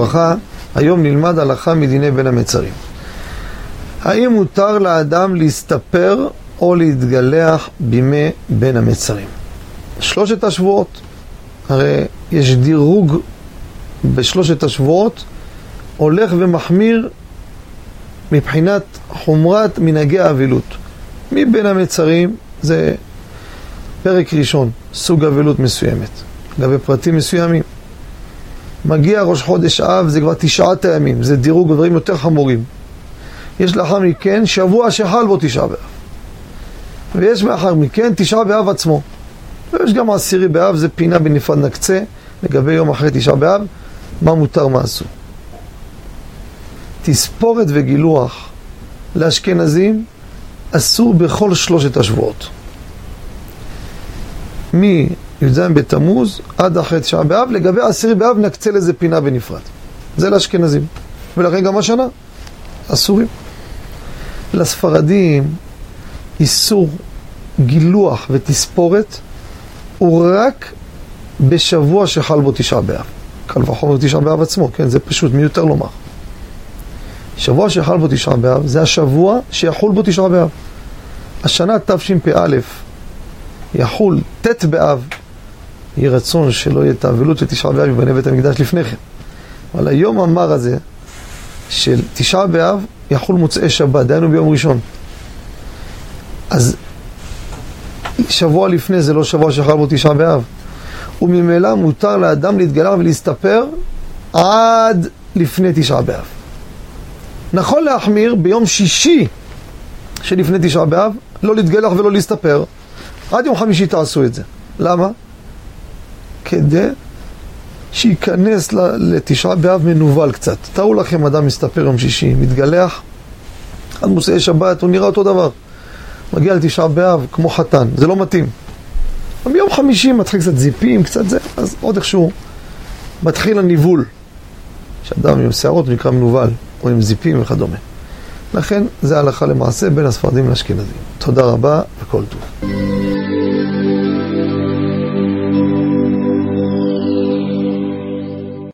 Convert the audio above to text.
וברכה, היום נלמד הלכה מדיני בין המצרים. האם מותר לאדם להסתפר או להתגלח בימי בין המצרים? שלושת השבועות, הרי יש דירוג בשלושת השבועות, הולך ומחמיר מבחינת חומרת מנהגי האבלות. מבין המצרים זה פרק ראשון, סוג אבלות מסוימת, לגבי פרטים מסוימים. מגיע ראש חודש אב, זה כבר תשעת הימים, זה דירוג דברים יותר חמורים. יש לאחר מכן שבוע שחל בו תשעה באב. ויש מאחר מכן תשעה באב עצמו. ויש גם עשירי באב, זה פינה בנפרד נקצה, לגבי יום אחרי תשעה באב, מה מותר, מה אסור. תספורת וגילוח לאשכנזים אסור בכל שלושת השבועות. מי"ז בתמוז עד אחרי תשעה באב, לגבי עשירי באב נקצה לזה פינה בנפרד. זה לאשכנזים. ולכן גם השנה, אסורים. לספרדים איסור גילוח ותספורת הוא רק בשבוע שחל בו תשעה באב. קל וחומר תשעה באב עצמו, כן? זה פשוט מיותר לומר. שבוע שחל בו תשעה באב זה השבוע שיחול בו תשעה באב. השנה תשפ"א יחול ט' באב, יהי רצון שלא יהיה תאבלות לתשעה באב יבנה בית המקדש לפני כן. אבל היום המר הזה של תשעה באב יחול מוצאי שבת, דהיינו ביום ראשון. אז שבוע לפני זה לא שבוע שחל בו תשעה באב. וממילא מותר לאדם להתגלח ולהסתפר עד לפני תשעה באב. נכון להחמיר ביום שישי שלפני תשעה באב, לא להתגלח ולא להסתפר. עד יום חמישי תעשו את זה. למה? כדי שייכנס לתשעה באב מנוול קצת. תארו לכם אדם מסתפר יום שישי, מתגלח, עד מוצאי שבת הוא נראה אותו דבר. מגיע לתשעה באב כמו חתן, זה לא מתאים. ביום חמישי מתחיל קצת זיפים, קצת זה, אז עוד איכשהו מתחיל הניבול. שאדם עם שערות נקרא מנוול, או עם זיפים וכדומה. לכן זה הלכה למעשה בין הספרדים לאשכנזים. תודה רבה וכל טוב.